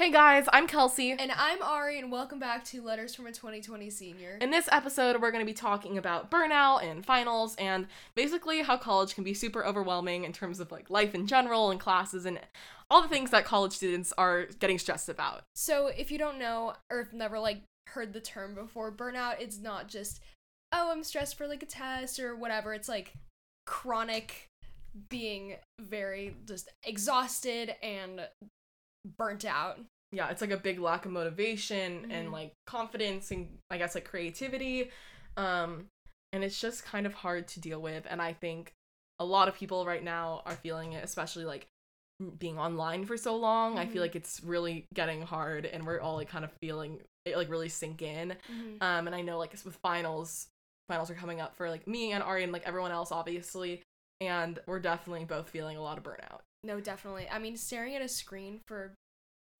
Hey guys, I'm Kelsey. And I'm Ari, and welcome back to Letters from a 2020 Senior. In this episode, we're going to be talking about burnout and finals and basically how college can be super overwhelming in terms of like life in general and classes and all the things that college students are getting stressed about. So, if you don't know or have never like heard the term before, burnout it's not just oh, I'm stressed for like a test or whatever. It's like chronic being very just exhausted and burnt out. Yeah, it's like a big lack of motivation and Mhm. like confidence and I guess like creativity. Um and it's just kind of hard to deal with and I think a lot of people right now are feeling it, especially like being online for so long. I Mhm. feel like it's really getting hard and we're all like kind of feeling it like really sink in. Um, and I know like with finals, finals are coming up for like me and Ari and like everyone else, obviously, and we're definitely both feeling a lot of burnout. No, definitely. I mean, staring at a screen for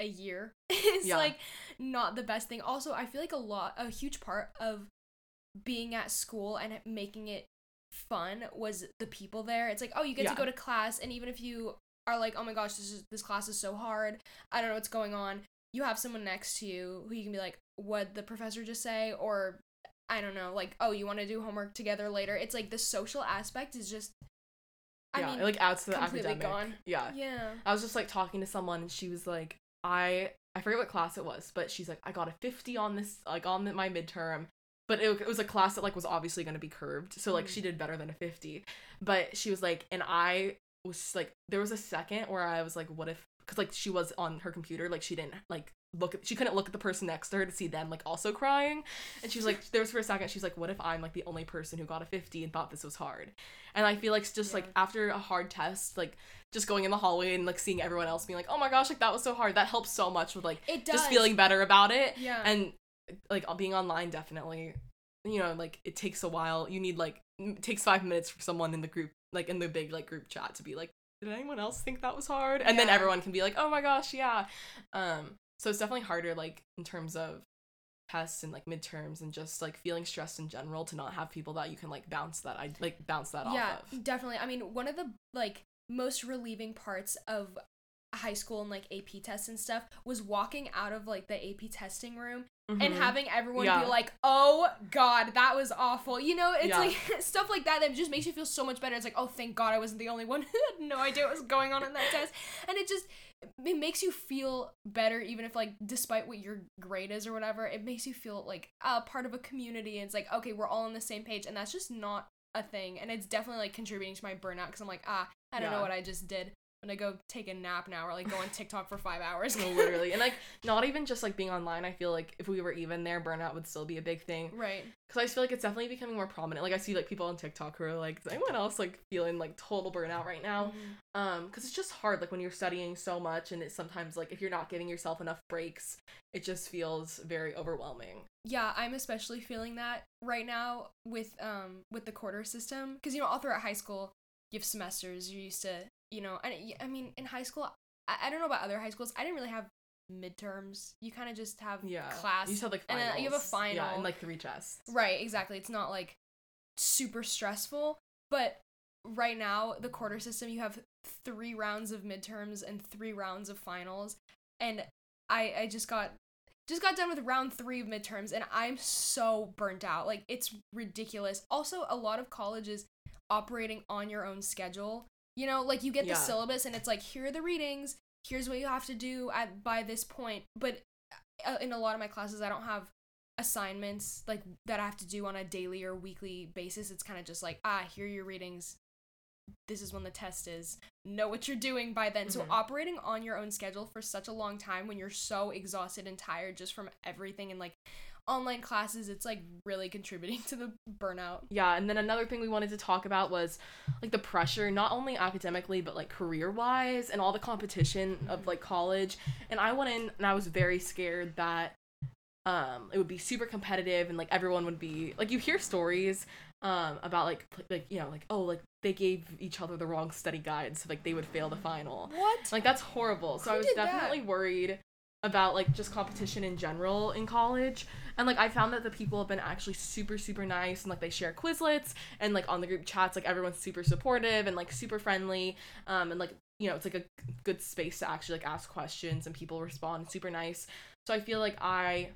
a year is Yeah. like not the best thing. Also, I feel like a lot, a huge part of being at school and making it fun was the people there. It's like, oh, you get Yeah. to go to class, and even if you are like, oh my gosh, this is this class is so hard, I don't know what's going on. You have someone next to you who you can be like, what the professor just say, or I don't know, like, oh, you want to do homework together later. It's like the social aspect is just. I yeah, mean, it like adds to the completely academic. gone. Yeah. yeah. I was just like talking to someone and she was like, I I forget what class it was, but she's like, I got a 50 on this like on the, my midterm. But it, it was a class that like was obviously going to be curved. So like Mhm. she did better than a 50. But she was like and I was like there was a second where I was like what if cuz like she was on her computer like she didn't like look at she couldn't look at the person next to her to see them like also crying. And she was like there was for a second she's like what if i'm like the only person who got a 50 and thought this was hard? And i feel like it's just like after a hard test like just going in the hallway and like seeing everyone else being like oh my gosh like that was so hard. That helps so much with like It does. just feeling better about it. Yeah. and like uh, being online definitely you know like it takes a while. You need like it takes five minutes for someone in the group like in the big like group chat to be like did anyone else think that was hard? And then everyone can be like oh my gosh yeah. Um so it's definitely harder like in terms of tests and like midterms and just like feeling stressed in general to not have people that you can like bounce that i like bounce that yeah, off of. definitely. I mean, one of the like most relieving parts of high school and like AP tests and stuff was walking out of like the AP testing room and Mhm. having everyone Yeah. be like, "Oh God, that was awful." You know, it's Yeah. like stuff like that that just makes you feel so much better. It's like, "Oh, thank God, I wasn't the only one who had no idea what was going on in that test," and it just it makes you feel better, even if like despite what your grade is or whatever, it makes you feel like a part of a community. And it's like, okay, we're all on the same page, and that's just not a thing, and it's definitely like contributing to my burnout because I'm like, ah, I don't know what I just did. I'm gonna go take a nap now or like go on TikTok for five hours. no, literally and like not even just like being online i feel like if we were even there burnout would still be a big thing right. because I just feel like it's definitely becoming more prominent. Like I see like people on TikTok who are like, is anyone else like feeling like total burnout right now? Mhm. Um, because it's just hard. Like when you're studying so much, and it's sometimes like if you're not giving yourself enough breaks, it just feels very overwhelming. Yeah, I'm especially feeling that right now with um with the quarter system because you know all throughout high school you have semesters. You're used to you know and I mean in high school I, I don't know about other high schools. I didn't really have midterms. You kind of just have Yeah, class. You just have like and then you have a final. Yeah, and like three tests. Right, exactly. It's not like super stressful, but right now the quarter system you have three rounds of midterms and three rounds of finals and I I just got just got done with round 3 of midterms and I'm so burnt out. Like it's ridiculous. Also a lot of colleges operating on your own schedule. You know, like you get Yeah. the syllabus and it's like here are the readings, here's what you have to do at by this point. But uh, in a lot of my classes I don't have assignments like that I have to do on a daily or weekly basis. It's kind of just like, ah, here are your readings. This is when the test is. Know what you're doing by then. So Mhm. operating on your own schedule for such a long time when you're so exhausted and tired just from everything and like online classes, it's like really contributing to the burnout. Yeah, and then another thing we wanted to talk about was like the pressure, not only academically but like career wise and all the competition of like college. And I went in and I was very scared that um it would be super competitive and like everyone would be like you hear stories um about like like you know like oh like they gave each other the wrong study guides so like they would fail the final. What? Like that's horrible. So Who I was did that? definitely worried about like just competition in general in college. And like I found that the people have been actually super super nice and like they share Quizlets and like on the group chats like everyone's super supportive and like super friendly. Um and like you know, it's like a good space to actually like ask questions and people respond super nice. So I feel like I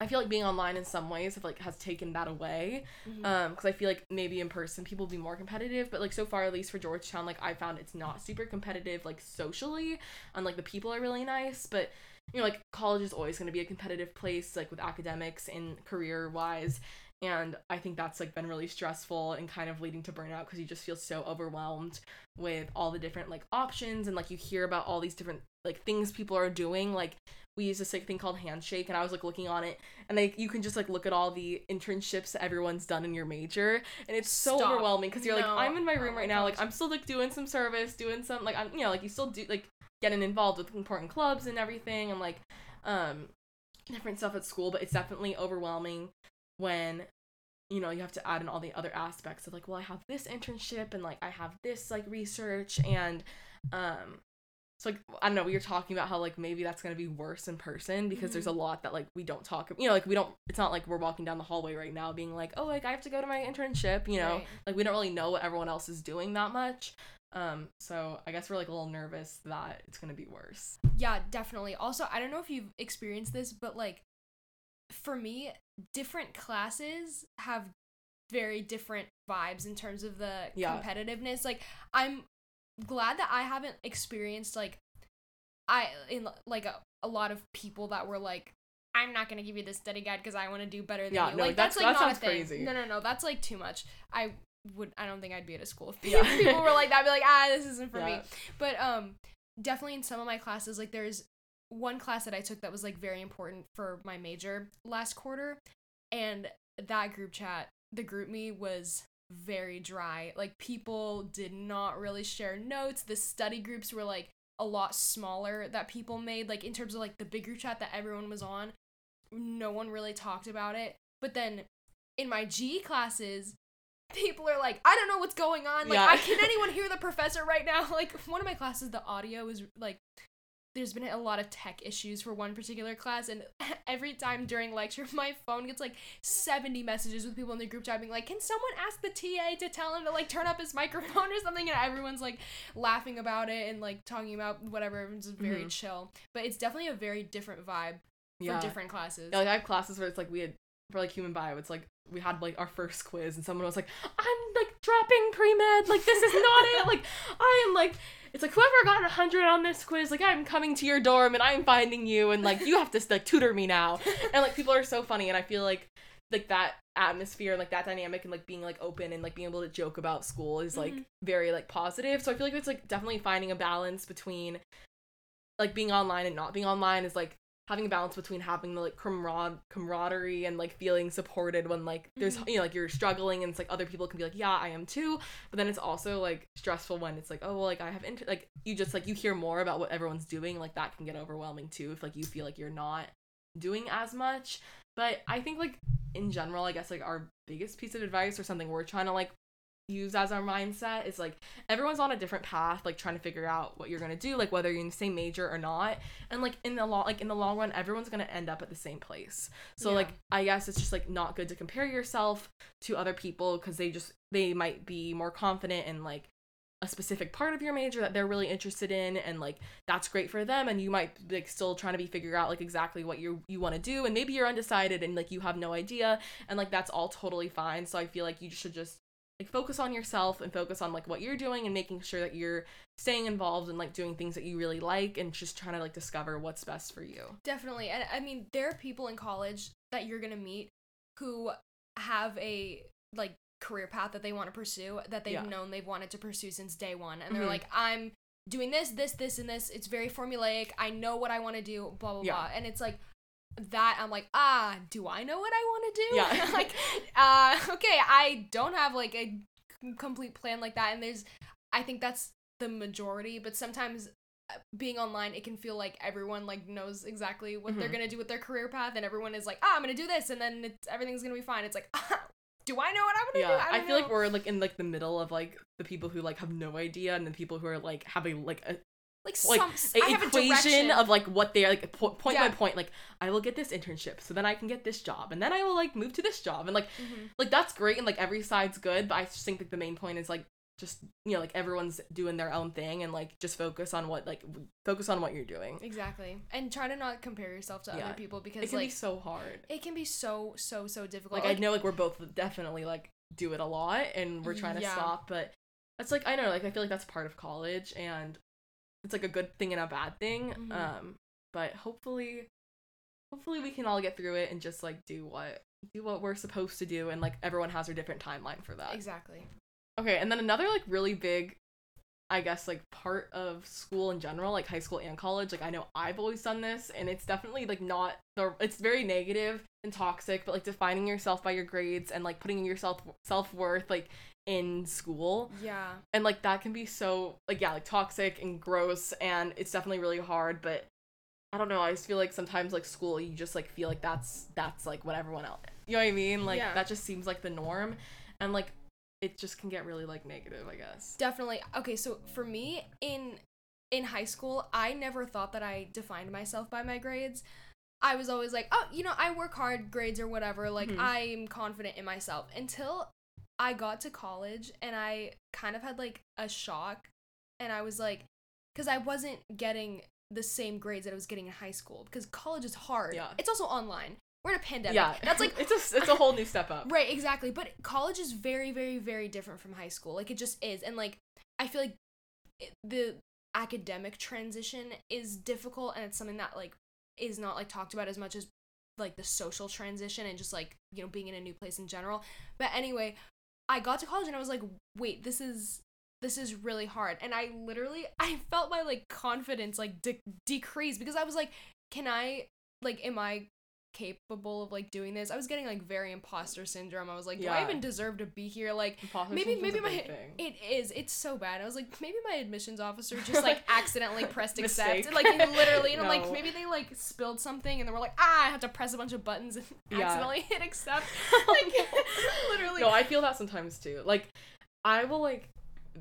I feel like being online in some ways have like has taken that away. Mhm. Um, because I feel like maybe in person people will be more competitive, but like so far at least for Georgetown, like I found it's not super competitive like socially, and like the people are really nice, but you know like college is always going to be a competitive place like with academics and career wise and i think that's like been really stressful and kind of leading to burnout because you just feel so overwhelmed with all the different like options and like you hear about all these different like things people are doing. Like we use this like thing called handshake and i was like looking on it and like you can just like look at all the internships that everyone's done in your major and it's so Stop. overwhelming because you're like i'm in my Oh room my right now like i'm still like doing some service doing some like i'm you know like you still do like getting involved with important clubs and everything and like um different stuff at school but it's definitely overwhelming when you know you have to add in all the other aspects of like well i have this internship and like i have this like research and um so like i don't know we were talking about how like maybe that's going to be worse in person because there's a lot that like we don't talk you know like we don't it's not like we're walking down the hallway right now being like oh like i have to go to my internship you know Right. like we don't really know what everyone else is doing that much um so i guess we're like a little nervous that it's going to be worse Yeah, definitely. Also, I don't know if you've experienced this, but like for me, different classes have very different vibes in terms of the Yeah. competitiveness. Like I'm glad that I haven't experienced like I in like a, a lot of people that were like I'm not gonna give you this study guide because I want to do better than Yeah, you. no, like that's- that's, like that not a thing. crazy. No, no, no, that's like too much. I would. I don't think I'd be at a school if Yeah. people were like that. I'd be like, ah, this isn't for me. But um, definitely in some of my classes, like there's one class that I took that was like very important for my major last quarter, and that group chat, the GroupMe was very dry. Like people did not really share notes. The study groups were like a lot smaller that people made. Like in terms of like the big group chat that everyone was on, no one really talked about it. But then in my G classes, people are like, I don't know what's going on. Like, Yeah. I can anyone hear the professor right now? Like, one of my classes, the audio is like, there's been a lot of tech issues for one particular class, and every time during lecture, my phone gets like 70 messages with people in the group chat being like, Can someone ask the TA to tell him to like turn up his microphone or something? And everyone's like laughing about it and like talking about whatever. it's just very Mhm. chill. But it's definitely a very different vibe yeah for different classes. Yeah, like I have classes where it's like we had for like human bio, it's like we had like our first quiz and someone was like, I'm like dropping pre med, like this is not it. Like I am like it's like whoever got a hundred on this quiz, like I'm coming to your dorm and I'm finding you and like you have to like tutor me now. And like people are so funny and I feel like like that atmosphere, and like that dynamic and like being like open and like being able to joke about school is like Mhm. very like positive. So I feel like it's like definitely finding a balance between like being online and not being online is like having a balance between having the like camarad camaraderie and like feeling supported when like there's Mhm. you know like you're struggling and it's like other people can be like yeah I am too but then it's also like stressful when it's like oh well like I have inter- like you just like you hear more about what everyone's doing like that can get overwhelming too if like you feel like you're not doing as much but I think like in general I guess like our biggest piece of advice or something we're trying to like use as our mindset is like everyone's on a different path like trying to figure out what you're gonna do like whether you're in the same major or not. And like in the long like in the long run everyone's gonna end up at the same place. So Yeah. like i guess it's just like not good to compare yourself to other people because they just they might be more confident in like a specific part of your major that they're really interested in and like that's great for them and you might like still trying to be figure out like exactly what you you want to do and maybe you're undecided and like you have no idea and like that's all totally fine. So i feel like you should just like focus on yourself and focus on like what you're doing and making sure that you're staying involved and like doing things that you really like and just trying to like discover what's best for you Definitely. And I mean, there are people in college that you're going to meet who have a like career path that they want to pursue that they've Yeah. known they've wanted to pursue since day 1 and they're Mhm. like I'm doing this this this and this it's very formulaic I know what I want to do blah blah Yeah. blah and it's like that I'm like ah do I know what I want to do Yeah. like uh okay I don't have like a complete plan like that and there's I think that's the majority but sometimes uh, being online it can feel like everyone like knows exactly what they're Mhm. gonna do with their career path and everyone is like ah i'm gonna do this and then it's everything's gonna be fine it's like ah, do i know what i'm gonna do yeah i, i, don't feel like we're like in like the middle of like the people who like have no idea and the people who are like having like a like like some a I have a equation of like what they're like po- point Yeah. by point like i will get this internship so then i can get this job and then i will like move to this job and like Mhm. like that's great and like every side's good but i just think like the main point is like just you know like everyone's doing their own thing and like just focus on what like focus on what you're doing. Exactly. And try to not compare yourself to Yeah. other people because It can like be so hard. it can be so so so difficult. Like I know like we're both definitely like do it a lot and we're trying to stop, but that's like I don't know, like I feel like that's part of college and it's like a good thing and a bad thing. Mhm. Um but hopefully hopefully we can all get through it and just like do what do what we're supposed to do and like everyone has their different timeline for that. exactly. Okay, and then another like really big I guess like part of school in general, like high school and college, like I know I've always done this and it's definitely like not the it's very negative and toxic, but like defining yourself by your grades and like putting yourself self-worth like in school. Yeah. And like that can be so like yeah, like toxic and gross and it's definitely really hard, but I don't know, I just feel like sometimes like school you just like feel like that's that's like what everyone else you know what I mean? Like Yeah. that just seems like the norm. And like it just can get really like negative, I guess. Definitely. Okay, so for me in in high school, I never thought that I defined myself by my grades. I was always like, "Oh, you know, I work hard, grades or whatever. Like Mhm. I'm confident in myself." Until I got to college and I kind of had like a shock and I was like cuz I wasn't getting the same grades that I was getting in high school because college is hard. Yeah. It's also online. We're in a pandemic. Yeah, That's like it's a it's a whole new step up. Right, exactly. But college is very, very, very different from high school. Like it just is, and like I feel like it, the academic transition is difficult, and it's something that like is not like talked about as much as like the social transition and just like you know being in a new place in general. But anyway, I got to college and I was like, wait, this is this is really hard, and I literally I felt my like confidence like de- decrease because I was like, can I like am I capable of like doing this. I was getting like very imposter syndrome. I was like, do I even deserve to be here? Like Imposter maybe maybe my thing. it is. It's so bad. I was like, maybe my admissions officer just like accidentally pressed accept. And, like literally, and I'm like, maybe they like spilled something and they were like, ah, I have to press a bunch of buttons and Yeah. accidentally hit accept. Like literally. no, I feel that sometimes too. Like, I will like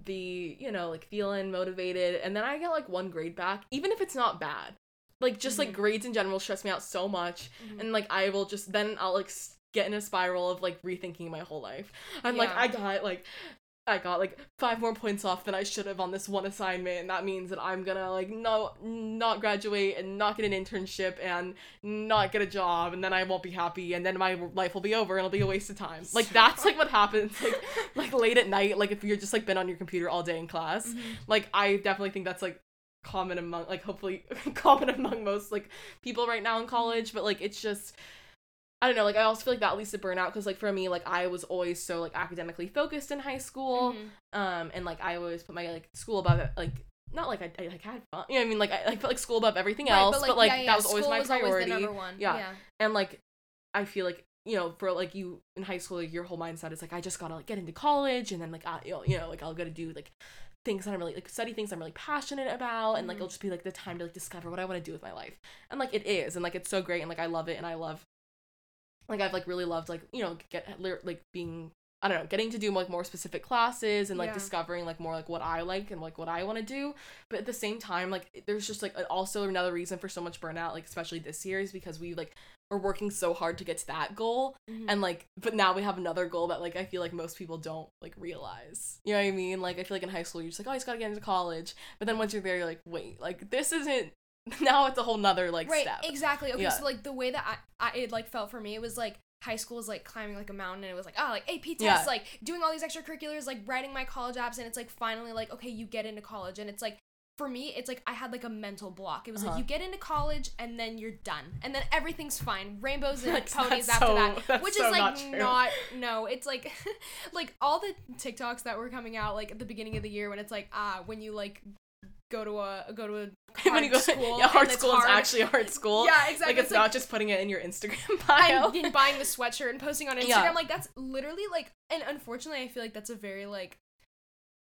be, you know, like feeling motivated, and then I get like one grade back, even if it's not bad. Like, just like Mhm. grades in general stress me out so much, Mhm. and like I will just then I'll like get in a spiral of like rethinking my whole life. I'm like, I got like. I got like five more points off than I should have on this one assignment, and that means that I'm gonna like no not graduate and not get an internship and not get a job, and then I won't be happy, and then my life will be over and it'll be a waste of time. Like that's like what happens like like late at night, like if you're just like been on your computer all day in class. Mhm. Like I definitely think that's like common among like hopefully common among most like people right now in college, but like it's just I don't know, like I also feel like that leads to burnout because like for me, like I was always so like academically focused in high school, Mhm. um, and like I always put my like school above it, like not like I, I like had fun, you know I mean? Like I like put like school above everything Right, else, but like, yeah, yeah, that was always school my was always priority, one. Yeah. yeah. and like I feel like you know for like you in high school, like, your whole mindset is like I just gotta like get into college, and then like I you know, you know like I'll gotta do like things that I'm really like study things I'm really passionate about and like Mhm. it'll just be like the time to like discover what I want to do with my life. And like it is and like it's so great and like I love it and I love like I've like really loved like you know get like being I don't know getting to do like more specific classes and like Yeah. discovering like more like what I like and like what I want to do. But at the same time like there's just like also another reason for so much burnout like especially this year is because we like are working so hard to get to that goal Mhm. and like but now we have another goal that like i feel like most people don't like realize you know what i mean like i feel like in high school you're just like oh i just gotta get into college but then once you're there you're like wait like this isn't now it's a whole nother like right step exactly okay Yeah. so like the way that I, I it like felt for me it was like high school was like climbing like a mountain and it was like oh like ap tests Yeah. like doing all these extracurriculars like writing my college apps and it's like finally like okay you get into college and it's like for me it's like i had like a mental block it was Uh-huh. like you get into college and then you're done and then everything's fine rainbows and That's- ponies that's after so- that which so is like not not no it's like like all the tiktoks that were coming out like at the beginning of the year when it's like ah when you like go to a go to a hard when you go school yeah hard and it's school is hard. actually hard school yeah exactly like it's, not just putting it in your instagram bio been buying the sweatshirt and posting on Instagram. Yeah. Like that's literally like, and unfortunately, I feel like that's a very like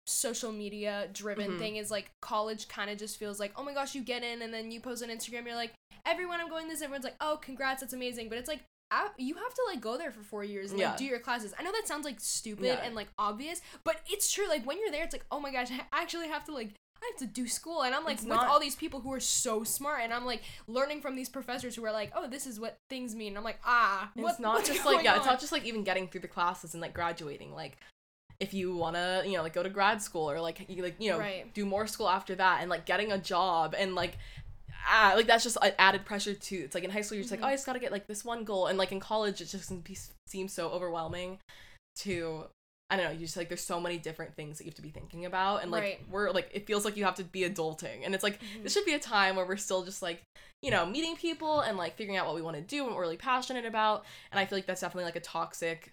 social media driven Mhm. thing. Is like college kind of just feels like, oh my gosh, you get in and then you post on Instagram. You're like, everyone, I'm going this. Everyone's like, oh, congrats, that's amazing. But it's like. You have to like go there for four years and like Yeah. do your classes. I know that sounds like stupid Yeah. and like obvious, but it's true. Like when you're there, it's like, oh my gosh, I actually have to like I have to do school and I'm like It's with not- all these people who are so smart and I'm like learning from these professors who are like, oh, this is what things mean. I'm like, ah, it's not just like yeah it's not just like even getting through the classes and like graduating like if you want to you know like go to grad school or like you like you know Right. do more school after that and like getting a job and like ah, like that's just added pressure too it's like in high school you're just Mhm. like oh i just gotta get like this one goal and like in college it just seems so overwhelming to i don't know you just like there's so many different things that you have to be thinking about and like Right. we're like it feels like you have to be adulting and it's like Mhm. this should be a time where we're still just like you know meeting people and like figuring out what we want to do and what we're really passionate about and i feel like that's definitely like a toxic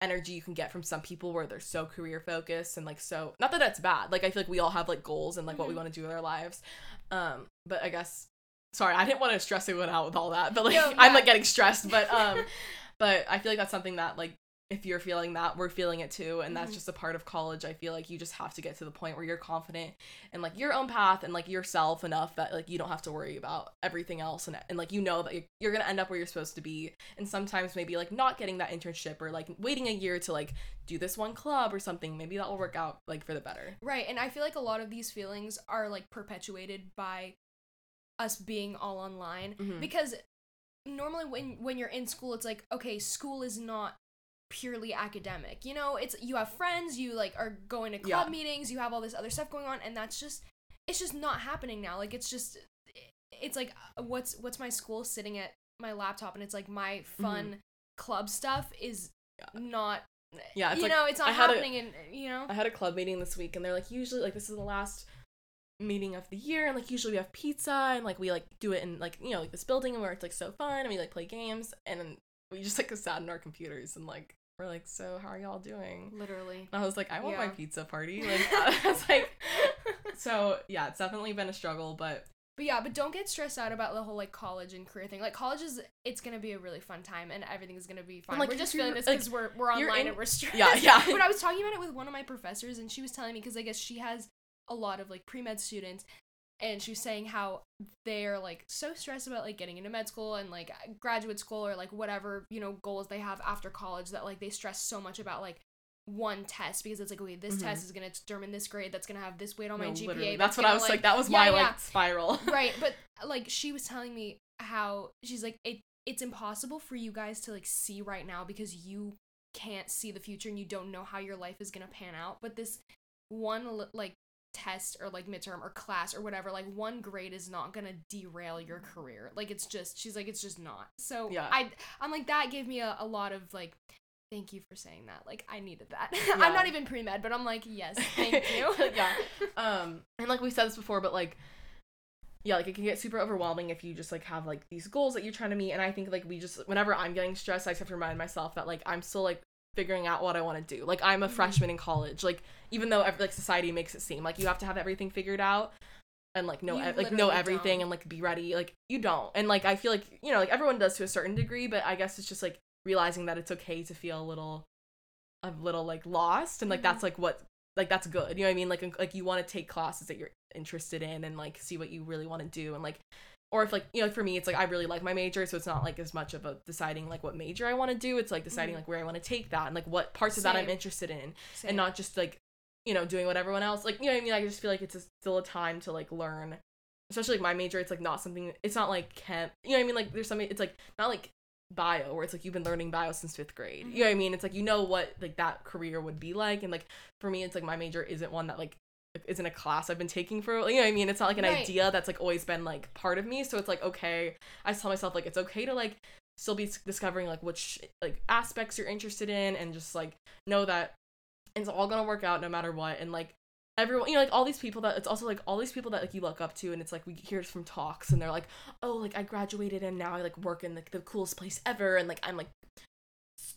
energy you can get from some people where they're so career focused and like so not that that's bad like i feel like we all have like goals and like what we Mhm. want to do with our lives um but i guess sorry i didn't want to stress anyone out with all that but like No, i'm like getting stressed but um but i feel like that's something that like if you're feeling that we're feeling it too and that's Mhm. just a part of college i feel like you just have to get to the point where you're confident in like your own path and like yourself enough that like you don't have to worry about everything else and, and like you know that you're, you're gonna end up where you're supposed to be and sometimes maybe like not getting that internship or like waiting a year to like do this one club or something maybe that will work out like for the better Right, and I feel like a lot of these feelings are like perpetuated by us being all online Mhm. because normally when when you're in school it's like okay, school is not purely academic. You know, it's you have friends, you like are going to club Yeah. meetings, you have all this other stuff going on and that's just it's just not happening now. Like it's just it's like uh, what's what's my school sitting at my laptop and it's like my fun club stuff is Mm-hmm. Yeah. not yeah you like know, it's not had a- happening and you know. I had a club meeting this week and they're like usually like this is the last meeting of the year and like usually we have pizza and like we like do it in like you know like this building and where it's like so fun and we like play games and we just like sat in our computers and like we're like so how are y'all doing Literally. and I was like I want my pizza party like I was like so yeah it's definitely been a struggle but But yeah, but don't get stressed out about the whole like college and career thing. Like college is it's gonna be a really fun time and everything's gonna be fine. like, we're just feeling this like, because we're we're you're online in- and we're stressed. Yeah, yeah. but I was talking about it with one of my professors and she was telling me because I guess she has a lot of like pre med students and she was saying how they're like so stressed about like getting into med school and like graduate school or like whatever you know goals they have after college that like they stress so much about like one test because it's like okay this Mhm. test is gonna determine this grade that's gonna have this weight on my GPA literally, that's, that's what I was like, that was Yeah, my yeah. like spiral right but like she was telling me how she's like it it's impossible for you guys to like see right now because you can't see the future and you don't know how your life is going to pan out but this one like test or like midterm or class or whatever like one grade is not to derail your career. Like it's just she's like it's just not. So Yeah. i i'm like that gave me a, a lot of like thank you for saying that. Like i needed that. Yeah. i'm not even pre-med but i'm like yes thank you. Yeah. Um and like we said this before but like yeah like it can get super overwhelming if you just like have like these goals that you're trying to meet and i think like we just whenever i'm getting stressed i just have to remind myself that like i'm still like figuring out what i want to do like i'm a Mhm. freshman in college like even though like society makes it seem like you have to have everything figured out and like know like know everything don't. and like be ready like you don't and like i feel like you know like everyone does to a certain degree but i guess it's just like realizing that it's okay to feel a little a little like lost and like Mhm. that's like what like that's good you know what i mean like like you want to take classes that you're interested in and like see what you really want to do and like or if like you know for me it's like i really like my major so it's not like as much of a deciding like what major i want to do. It's like deciding Mhm. like where i want to take that and like what parts of that i'm interested in Same. and not just like you know doing what everyone else like you know what i mean? I just feel like it's a, still a time to like learn especially like my major it's like not something it's not like chem you know what i mean? Like there's something it's like not like bio where it's like you've been learning bio since fifth grade. You know what i mean? It's like you know what like that career would be like and like for me it's like my major isn't one that like isn't a class I've been taking for you know what I mean? It's not like an Right. idea that's like always been like part of me so it's like okay. I tell myself like it's okay to like still be discovering like which like aspects you're interested in and just like know that it's all gonna work out no matter what. And like everyone you know like all these people that it's also like all these people that like you look up to and it's like we hear it from talks and they're like oh like I graduated and now I like work in like the coolest place ever and like I'm like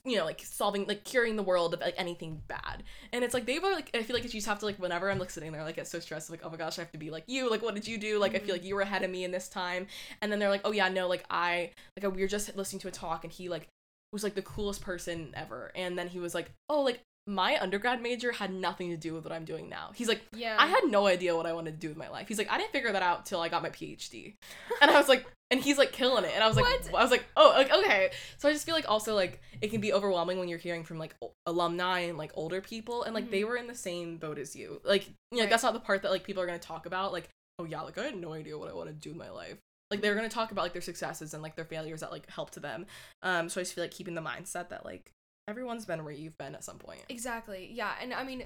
you know like solving like curing the world of like anything bad. And it's like they were like i feel like you just have to like whenever i'm like sitting there like get so stressed like oh my gosh i have to be like you like what did you do? Like i Mhm. feel like you were ahead of me in this time. And then they're like oh yeah no like i like we were just listening to a talk and he like was like the coolest person ever. And then he was like oh like my undergrad major had nothing to do with what i'm doing now he's like yeah I had no idea what I wanted to do with my life. He's like, I didn't figure that out till I got my PhD. And I was like, and he's like killing it. And I was like, What? I was like, oh, like, okay. So I just feel like also like it can be overwhelming when you're hearing from like alumni and like older people, and like they Mhm. were in the same boat as you. Like, you know, Right. that's not the part that like people are gonna talk about. Like, oh yeah, like I had no idea what I want to do with my life. Like they're gonna talk about like their successes and like their failures that like helped them. Um, so I just feel like keeping the mindset that like everyone's been where you've been at some point. Exactly. Yeah. And I mean,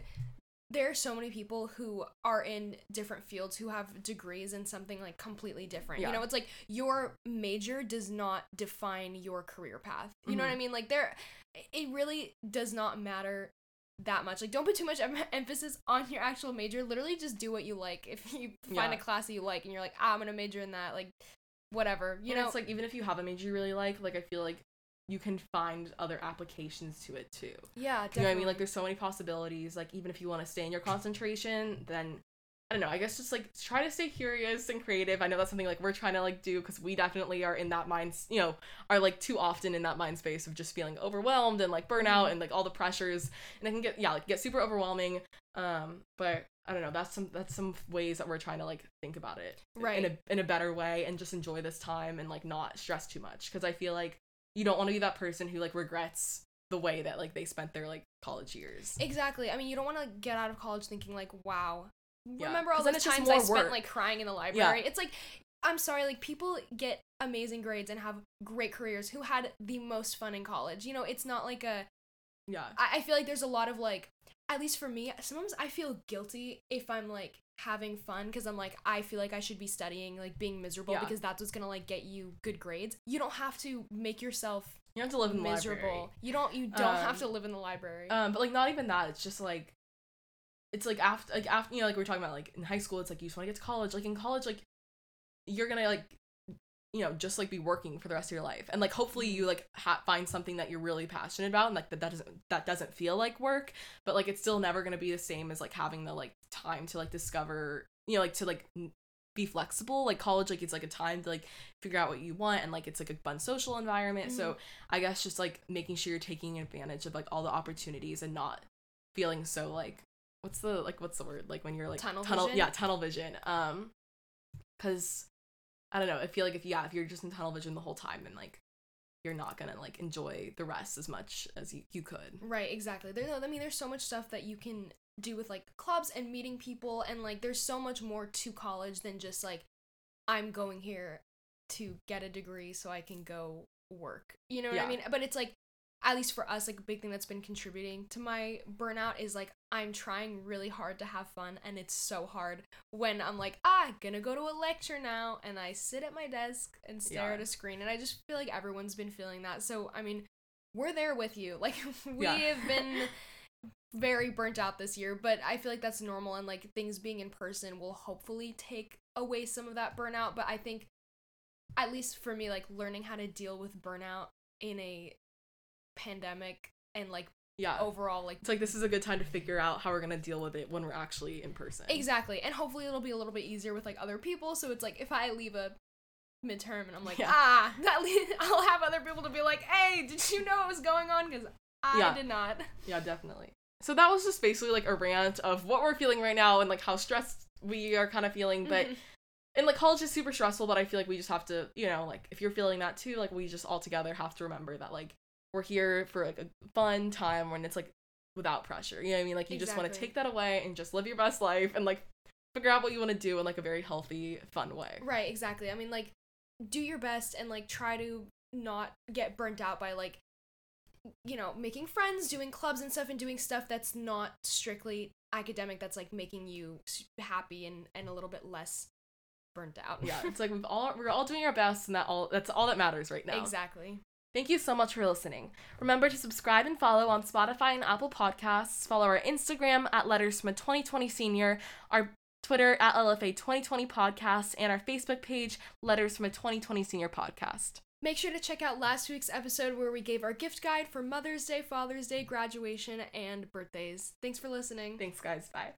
there are so many people who are in different fields who have degrees in something like completely different. Yeah. You know, it's like your major does not define your career path. You know what I Mhm. mean? Like there it really does not matter that much. Like don't put too much em- emphasis on your actual major. Literally just do what you like. If you find Yeah. a class that you like and you're like, ah, "I'm going to major in that." Like whatever. You know, know, it's like even if you have a major you really like, like I feel like you can find other applications to it too. yeah, definitely. You know what I mean? Like there's so many possibilities. Like even if you want to stay in your concentration, then I don't know. I guess just like try to stay curious and creative. I know that's something like we're trying to like do because we definitely are in that mind. You know, are like too often in that mind space of just feeling overwhelmed and like burnout Mhm. and like all the pressures, and it can get yeah like get super overwhelming. Um, but I don't know. That's some that's some ways that we're trying to like think about it Right. in a in a better way and just enjoy this time and like not stress too much because I feel like you don't want to be that person who like regrets the way that like they spent their like college years. Exactly. I mean, you don't want to get out of college thinking like, "Wow, Yeah, remember all those times I more spent like crying in the library?" It's like, I'm sorry, like people get amazing grades and have great careers who had the most fun in college. You know, it's not like a. Yeah. I, I feel like there's a lot of like, at least for me, sometimes I feel guilty if I'm like having fun because I'm like I feel like I should be studying, like being miserable Yeah. because that's what's gonna like get you good grades. You don't have to make yourself You have to live miserable. You don't. You don't have Um, to live in the library. Um, but like not even that. It's just like it's like after like after you know like we are talking about like in high school. It's like you just want to get to college. Like in college, like you're gonna like you know just like be working for the rest of your life. And like hopefully you like ha- find something that you're really passionate about and like that, that doesn't that doesn't feel like work but like it's still never going to be the same as like having the like time to like discover you know like to like n- be flexible. Like college like it's like a time to like figure out what you want and like it's like a fun social environment. So i guess just like making sure you're taking advantage of like all the opportunities and not feeling so like what's the like what's the word? Like when you're like Tunnel tunnel vision? yeah tunnel vision. Um because i don't know i feel like if yeah if you're just in tunnel vision the whole time then like you're not gonna like enjoy the rest as much as you, you could Right, exactly. There, I mean, there's so much stuff that you can do with like clubs and meeting people, and like there's so much more to college than just like I'm going here to get a degree so I can go work. You know what Yeah. I mean? But it's like, at least for us, like a big thing that's been contributing to my burnout is like I'm trying really hard to have fun, and it's so hard when I'm like, ah, gonna go to a lecture now, and I sit at my desk and stare Yeah. at a screen, and I just feel like everyone's been feeling that. So I mean, we're there with you. Like we Yeah. have been very burnt out this year, but I feel like that's normal and like things being in person will hopefully take away some of that burnout, but I think at least for me like learning how to deal with burnout in a pandemic and like yeah overall like it's like this is a good time to figure out how we're gonna deal with it when we're actually in person exactly and hopefully it'll be a little bit easier with like other people so it's like if i leave a midterm and i'm like Yeah. ah that le- i'll have other people to be like hey did you know what was going on because i Yeah. did not Yeah, definitely. So that was just basically like a rant of what we're feeling right now and like how stressed we are kind of feeling. But Mhm. and like college is super stressful, but I feel like we just have to, you know, like if you're feeling that too, like we just all together have to remember that like we're here for like a fun time when it's like without pressure. You know what I mean? Like you just want to take that away and just live your best life and like figure out what you want to do in like a very healthy, fun way. Right, exactly. I mean, like, do your best and like try to not get burnt out by like, you know, making friends, doing clubs and stuff, and doing stuff that's not strictly academic. That's like making you happy and and a little bit less burnt out. Yeah, it's like we've all we're all doing our best and that all that's all that matters right now. exactly. Thank you so much for listening. Remember to subscribe and follow on Spotify and Apple Podcasts. Follow our Instagram at Letters from a 2020 Senior, our Twitter at LFA 2020 Podcast, and our Facebook page, Letters from a 2020 Senior Podcast. Make sure to check out last week's episode where we gave our gift guide for Mother's Day, Father's Day, graduation, and birthdays. Thanks for listening. Thanks, guys. Bye.